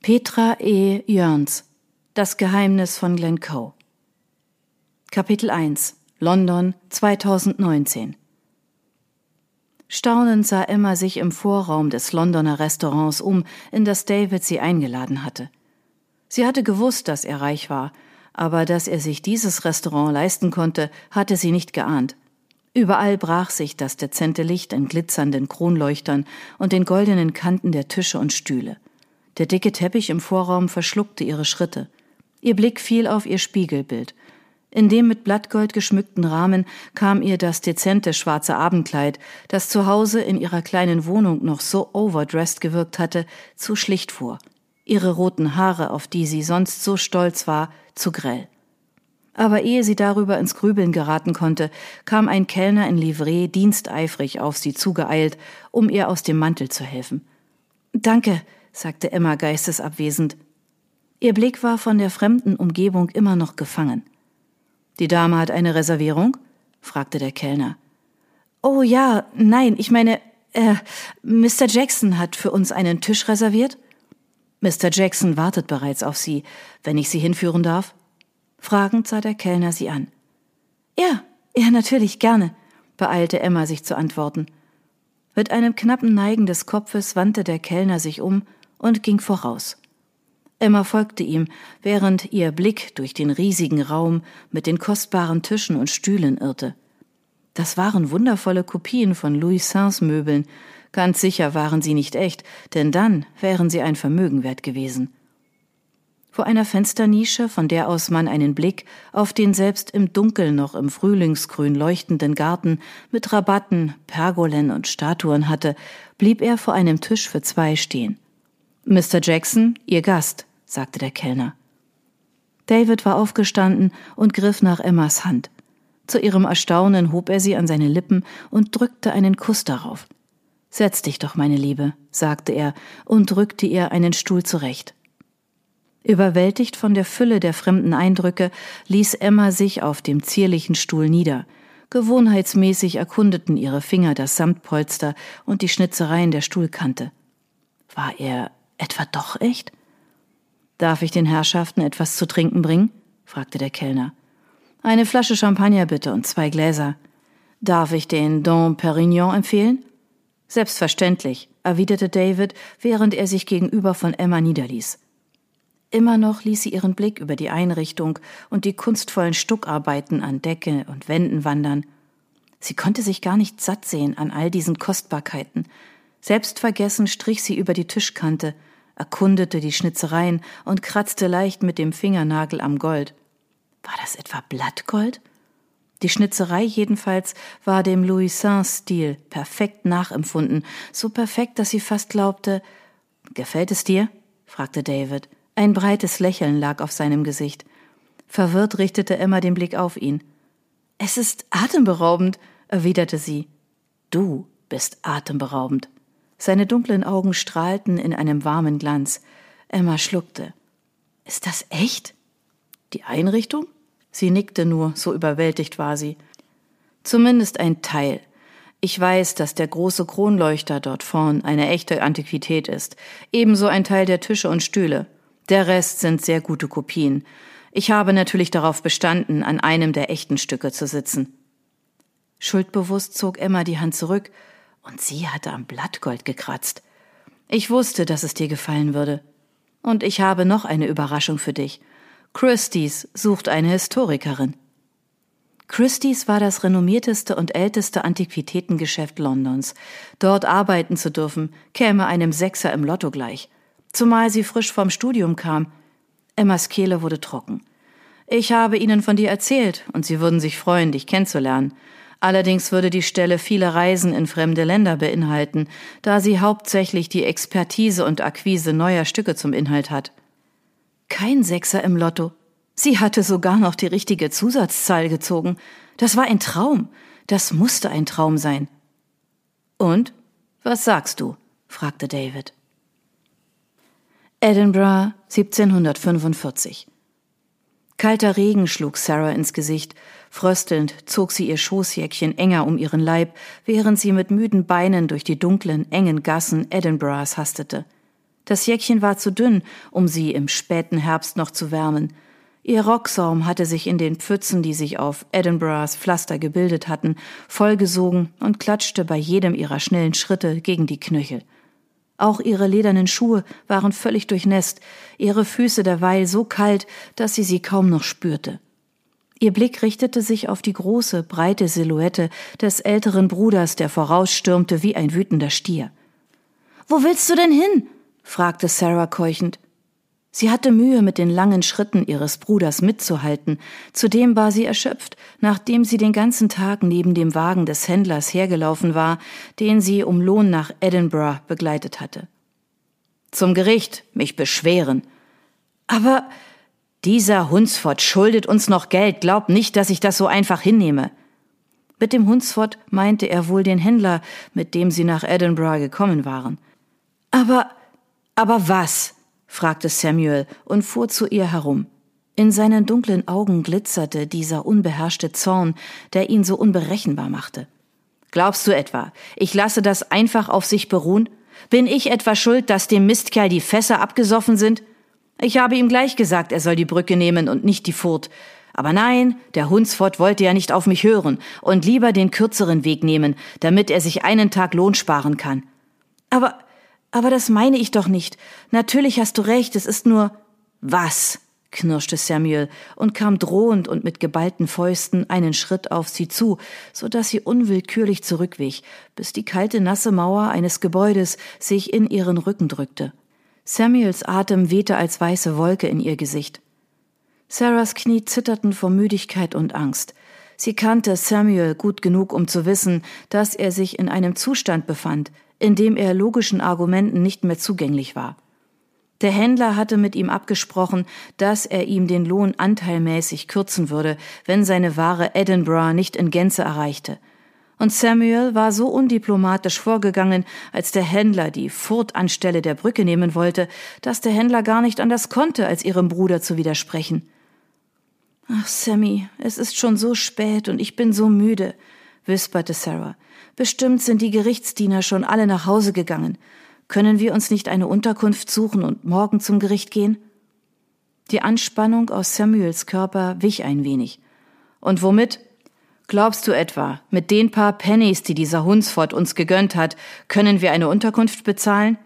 Petra E. Jörns Das Geheimnis von Glencoe Kapitel 1 London 2019 Staunend sah Emma sich im Vorraum des Londoner Restaurants um, in das David sie eingeladen hatte. Sie hatte gewusst, dass er reich war, aber dass er sich dieses Restaurant leisten konnte, hatte sie nicht geahnt. Überall brach sich das dezente Licht in glitzernden Kronleuchtern und den goldenen Kanten der Tische und Stühle. Der dicke Teppich im Vorraum verschluckte ihre Schritte. Ihr Blick fiel auf ihr Spiegelbild. In dem mit Blattgold geschmückten Rahmen kam ihr das dezente schwarze Abendkleid, das zu Hause in ihrer kleinen Wohnung noch so overdressed gewirkt hatte, zu schlicht vor. Ihre roten Haare, auf die sie sonst so stolz war, zu grell. Aber ehe sie darüber ins Grübeln geraten konnte, kam ein Kellner in Livree diensteifrig auf sie zugeeilt, um ihr aus dem Mantel zu helfen. Danke, sagte Emma geistesabwesend. Ihr Blick war von der fremden Umgebung immer noch gefangen. Die Dame hat eine Reservierung? fragte der Kellner. Oh ja, nein, ich meine, äh, Mr. Jackson hat für uns einen Tisch reserviert? Mr. Jackson wartet bereits auf Sie, wenn ich Sie hinführen darf? Fragend sah der Kellner sie an. Ja, ja, natürlich, gerne, beeilte Emma sich zu antworten. Mit einem knappen Neigen des Kopfes wandte der Kellner sich um und ging voraus. Emma folgte ihm, während ihr Blick durch den riesigen Raum mit den kostbaren Tischen und Stühlen irrte. Das waren wundervolle Kopien von Louis Saints Möbeln. Ganz sicher waren sie nicht echt, denn dann wären sie ein Vermögen wert gewesen. Vor einer Fensternische, von der aus man einen Blick auf den selbst im Dunkel noch im Frühlingsgrün leuchtenden Garten mit Rabatten, Pergolen und Statuen hatte, blieb er vor einem Tisch für zwei stehen. Mr. Jackson, Ihr Gast, sagte der Kellner. David war aufgestanden und griff nach Emmas Hand. Zu ihrem Erstaunen hob er sie an seine Lippen und drückte einen Kuss darauf. Setz dich doch, meine Liebe, sagte er und drückte ihr einen Stuhl zurecht. Überwältigt von der Fülle der fremden Eindrücke ließ Emma sich auf dem zierlichen Stuhl nieder. Gewohnheitsmäßig erkundeten ihre Finger das Samtpolster und die Schnitzereien der Stuhlkante. War er Etwa doch echt? Darf ich den Herrschaften etwas zu trinken bringen? fragte der Kellner. Eine Flasche Champagner bitte und zwei Gläser. Darf ich den Don Perignon empfehlen? Selbstverständlich, erwiderte David, während er sich gegenüber von Emma niederließ. Immer noch ließ sie ihren Blick über die Einrichtung und die kunstvollen Stuckarbeiten an Decke und Wänden wandern. Sie konnte sich gar nicht satt sehen an all diesen Kostbarkeiten. Selbstvergessen strich sie über die Tischkante, erkundete die Schnitzereien und kratzte leicht mit dem Fingernagel am Gold. War das etwa Blattgold? Die Schnitzerei jedenfalls war dem Louis Saint-Stil perfekt nachempfunden, so perfekt, dass sie fast glaubte. Gefällt es dir? fragte David. Ein breites Lächeln lag auf seinem Gesicht. Verwirrt richtete Emma den Blick auf ihn. Es ist atemberaubend, erwiderte sie. Du bist atemberaubend. Seine dunklen Augen strahlten in einem warmen Glanz. Emma schluckte. Ist das echt? Die Einrichtung? Sie nickte nur, so überwältigt war sie. Zumindest ein Teil. Ich weiß, dass der große Kronleuchter dort vorn eine echte Antiquität ist, ebenso ein Teil der Tische und Stühle. Der Rest sind sehr gute Kopien. Ich habe natürlich darauf bestanden, an einem der echten Stücke zu sitzen. Schuldbewusst zog Emma die Hand zurück und sie hatte am Blattgold gekratzt. Ich wusste, dass es dir gefallen würde. Und ich habe noch eine Überraschung für dich. Christie's sucht eine Historikerin. Christie's war das renommierteste und älteste Antiquitätengeschäft Londons. Dort arbeiten zu dürfen, käme einem Sechser im Lotto gleich. Zumal sie frisch vom Studium kam. Emmas Kehle wurde trocken. Ich habe Ihnen von dir erzählt, und Sie würden sich freuen, dich kennenzulernen. Allerdings würde die Stelle viele Reisen in fremde Länder beinhalten, da sie hauptsächlich die Expertise und Akquise neuer Stücke zum Inhalt hat. Kein Sechser im Lotto. Sie hatte sogar noch die richtige Zusatzzahl gezogen. Das war ein Traum. Das musste ein Traum sein. Und? Was sagst du? fragte David. Edinburgh 1745 Kalter Regen schlug Sarah ins Gesicht. Fröstelnd zog sie ihr Schoßjäckchen enger um ihren Leib, während sie mit müden Beinen durch die dunklen, engen Gassen Edinburghs hastete. Das Jäckchen war zu dünn, um sie im späten Herbst noch zu wärmen. Ihr Rocksaum hatte sich in den Pfützen, die sich auf Edinburghs Pflaster gebildet hatten, vollgesogen und klatschte bei jedem ihrer schnellen Schritte gegen die Knöchel. Auch ihre ledernen Schuhe waren völlig durchnässt, ihre Füße derweil so kalt, dass sie sie kaum noch spürte. Ihr Blick richtete sich auf die große, breite Silhouette des älteren Bruders, der vorausstürmte wie ein wütender Stier. Wo willst du denn hin? fragte Sarah keuchend. Sie hatte Mühe, mit den langen Schritten ihres Bruders mitzuhalten. Zudem war sie erschöpft, nachdem sie den ganzen Tag neben dem Wagen des Händlers hergelaufen war, den sie um Lohn nach Edinburgh begleitet hatte. Zum Gericht, mich beschweren. Aber dieser Hunsfort schuldet uns noch Geld, glaub nicht, dass ich das so einfach hinnehme. Mit dem Hunsfort meinte er wohl den Händler, mit dem sie nach Edinburgh gekommen waren. Aber, aber was? fragte Samuel und fuhr zu ihr herum. In seinen dunklen Augen glitzerte dieser unbeherrschte Zorn, der ihn so unberechenbar machte. Glaubst du etwa, ich lasse das einfach auf sich beruhen? Bin ich etwa schuld, dass dem Mistkerl die Fässer abgesoffen sind? Ich habe ihm gleich gesagt, er soll die Brücke nehmen und nicht die Furt. Aber nein, der Hunsfort wollte ja nicht auf mich hören und lieber den kürzeren Weg nehmen, damit er sich einen Tag Lohn sparen kann. Aber aber das meine ich doch nicht. Natürlich hast du recht, es ist nur. Was? knirschte Samuel und kam drohend und mit geballten Fäusten einen Schritt auf sie zu, so dass sie unwillkürlich zurückwich, bis die kalte nasse Mauer eines Gebäudes sich in ihren Rücken drückte. Samuels Atem wehte als weiße Wolke in ihr Gesicht. Sarahs Knie zitterten vor Müdigkeit und Angst. Sie kannte Samuel gut genug, um zu wissen, dass er sich in einem Zustand befand, in dem er logischen Argumenten nicht mehr zugänglich war. Der Händler hatte mit ihm abgesprochen, dass er ihm den Lohn anteilmäßig kürzen würde, wenn seine Ware Edinburgh nicht in Gänze erreichte. Und Samuel war so undiplomatisch vorgegangen, als der Händler die Furt anstelle der Brücke nehmen wollte, dass der Händler gar nicht anders konnte, als ihrem Bruder zu widersprechen. Ach, Sammy, es ist schon so spät und ich bin so müde, wisperte Sarah. Bestimmt sind die Gerichtsdiener schon alle nach Hause gegangen. Können wir uns nicht eine Unterkunft suchen und morgen zum Gericht gehen? Die Anspannung aus Samuels Körper wich ein wenig. Und womit? Glaubst du etwa, mit den paar Pennies, die dieser Hunsfort uns gegönnt hat, können wir eine Unterkunft bezahlen?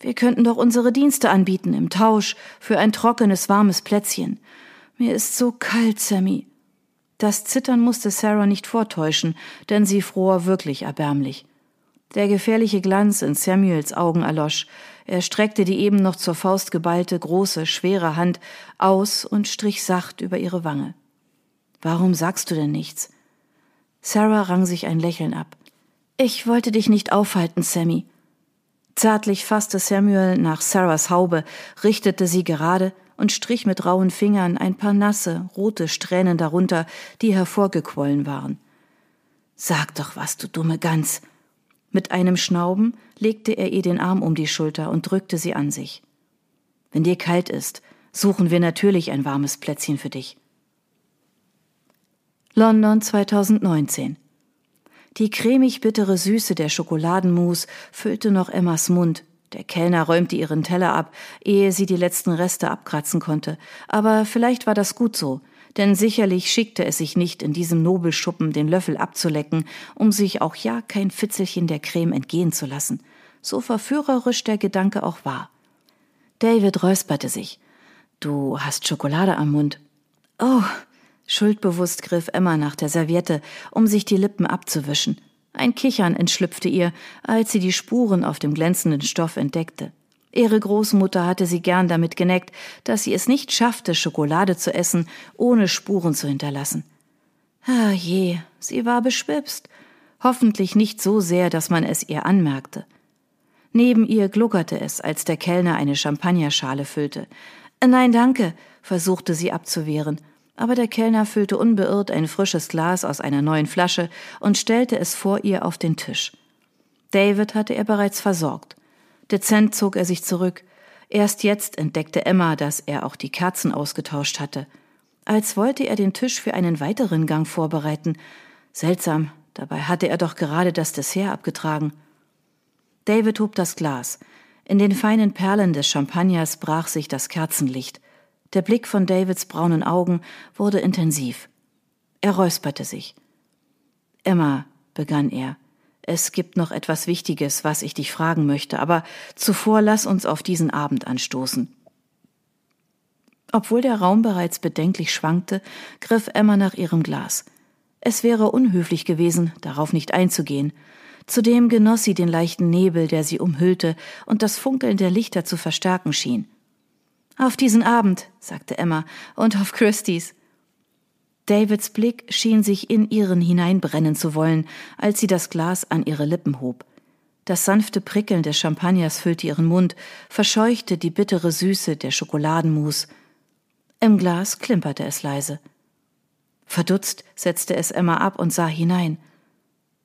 Wir könnten doch unsere Dienste anbieten im Tausch für ein trockenes, warmes Plätzchen. Mir ist so kalt, Sammy. Das Zittern musste Sarah nicht vortäuschen, denn sie fror wirklich erbärmlich. Der gefährliche Glanz in Samuels Augen erlosch. Er streckte die eben noch zur Faust geballte, große, schwere Hand aus und strich sacht über ihre Wange. Warum sagst du denn nichts? Sarah rang sich ein Lächeln ab. Ich wollte dich nicht aufhalten, Sammy. Zärtlich fasste Samuel nach Sarahs Haube, richtete sie gerade und strich mit rauen Fingern ein paar nasse, rote Strähnen darunter, die hervorgequollen waren. Sag doch was, du dumme Gans. Mit einem Schnauben legte er ihr den Arm um die Schulter und drückte sie an sich. Wenn dir kalt ist, suchen wir natürlich ein warmes Plätzchen für dich. London 2019 Die cremig bittere Süße der Schokoladenmus füllte noch Emmas Mund, der Kellner räumte ihren Teller ab, ehe sie die letzten Reste abkratzen konnte. Aber vielleicht war das gut so, denn sicherlich schickte es sich nicht, in diesem Nobelschuppen den Löffel abzulecken, um sich auch ja kein Fitzelchen der Creme entgehen zu lassen, so verführerisch der Gedanke auch war. David räusperte sich. Du hast Schokolade am Mund. Oh, schuldbewusst griff Emma nach der Serviette, um sich die Lippen abzuwischen. Ein Kichern entschlüpfte ihr, als sie die Spuren auf dem glänzenden Stoff entdeckte. Ihre Großmutter hatte sie gern damit geneckt, dass sie es nicht schaffte, Schokolade zu essen, ohne Spuren zu hinterlassen. Ah je, sie war beschwipst, hoffentlich nicht so sehr, dass man es ihr anmerkte. Neben ihr gluckerte es, als der Kellner eine Champagnerschale füllte. Nein, danke, versuchte sie abzuwehren aber der Kellner füllte unbeirrt ein frisches Glas aus einer neuen Flasche und stellte es vor ihr auf den Tisch. David hatte er bereits versorgt. Dezent zog er sich zurück. Erst jetzt entdeckte Emma, dass er auch die Kerzen ausgetauscht hatte. Als wollte er den Tisch für einen weiteren Gang vorbereiten. Seltsam, dabei hatte er doch gerade das Dessert abgetragen. David hob das Glas. In den feinen Perlen des Champagners brach sich das Kerzenlicht. Der Blick von Davids braunen Augen wurde intensiv. Er räusperte sich. Emma, begann er, es gibt noch etwas Wichtiges, was ich dich fragen möchte, aber zuvor lass uns auf diesen Abend anstoßen. Obwohl der Raum bereits bedenklich schwankte, griff Emma nach ihrem Glas. Es wäre unhöflich gewesen, darauf nicht einzugehen. Zudem genoss sie den leichten Nebel, der sie umhüllte und das Funkeln der Lichter zu verstärken schien. Auf diesen Abend, sagte Emma, und auf Christie's. Davids Blick schien sich in ihren hineinbrennen zu wollen, als sie das Glas an ihre Lippen hob. Das sanfte Prickeln des Champagners füllte ihren Mund, verscheuchte die bittere Süße der Schokoladenmus. Im Glas klimperte es leise. Verdutzt setzte es Emma ab und sah hinein.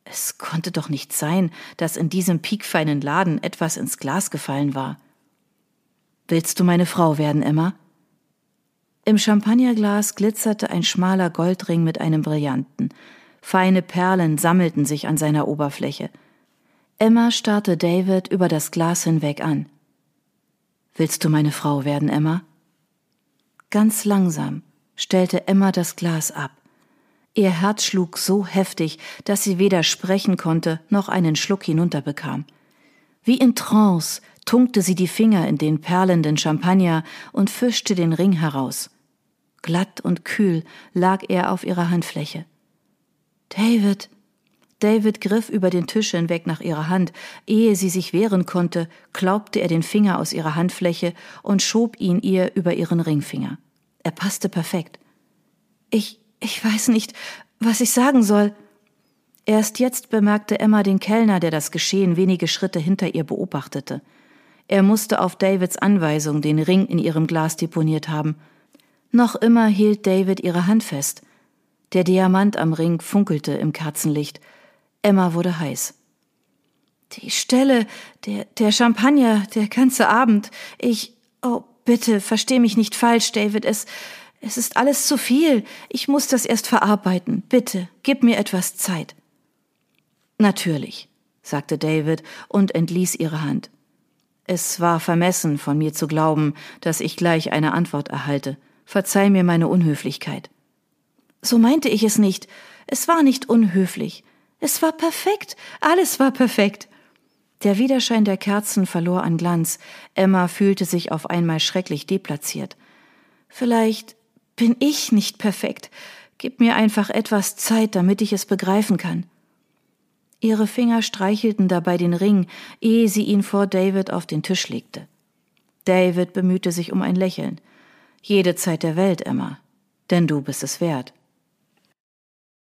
Es konnte doch nicht sein, dass in diesem piekfeinen Laden etwas ins Glas gefallen war. Willst du meine Frau werden, Emma? Im Champagnerglas glitzerte ein schmaler Goldring mit einem Brillanten. Feine Perlen sammelten sich an seiner Oberfläche. Emma starrte David über das Glas hinweg an. Willst du meine Frau werden, Emma? Ganz langsam stellte Emma das Glas ab. Ihr Herz schlug so heftig, dass sie weder sprechen konnte noch einen Schluck hinunterbekam. Wie in Trance tunkte sie die Finger in den perlenden Champagner und fischte den Ring heraus. Glatt und kühl lag er auf ihrer Handfläche. David. David griff über den Tisch hinweg nach ihrer Hand. Ehe sie sich wehren konnte, klaubte er den Finger aus ihrer Handfläche und schob ihn ihr über ihren Ringfinger. Er passte perfekt. Ich, ich weiß nicht, was ich sagen soll. Erst jetzt bemerkte Emma den Kellner, der das Geschehen wenige Schritte hinter ihr beobachtete. Er musste auf Davids Anweisung den Ring in ihrem Glas deponiert haben. Noch immer hielt David ihre Hand fest. Der Diamant am Ring funkelte im Kerzenlicht. Emma wurde heiß. Die Stelle, der, der Champagner, der ganze Abend. Ich, oh, bitte, versteh mich nicht falsch, David. Es, es ist alles zu viel. Ich muss das erst verarbeiten. Bitte, gib mir etwas Zeit. Natürlich, sagte David und entließ ihre Hand. Es war vermessen von mir zu glauben, dass ich gleich eine Antwort erhalte. Verzeih mir meine Unhöflichkeit. So meinte ich es nicht. Es war nicht unhöflich. Es war perfekt. Alles war perfekt. Der Widerschein der Kerzen verlor an Glanz. Emma fühlte sich auf einmal schrecklich deplatziert. Vielleicht bin ich nicht perfekt. Gib mir einfach etwas Zeit, damit ich es begreifen kann. Ihre Finger streichelten dabei den Ring, ehe sie ihn vor David auf den Tisch legte. David bemühte sich um ein Lächeln. Jede Zeit der Welt, Emma, denn du bist es wert.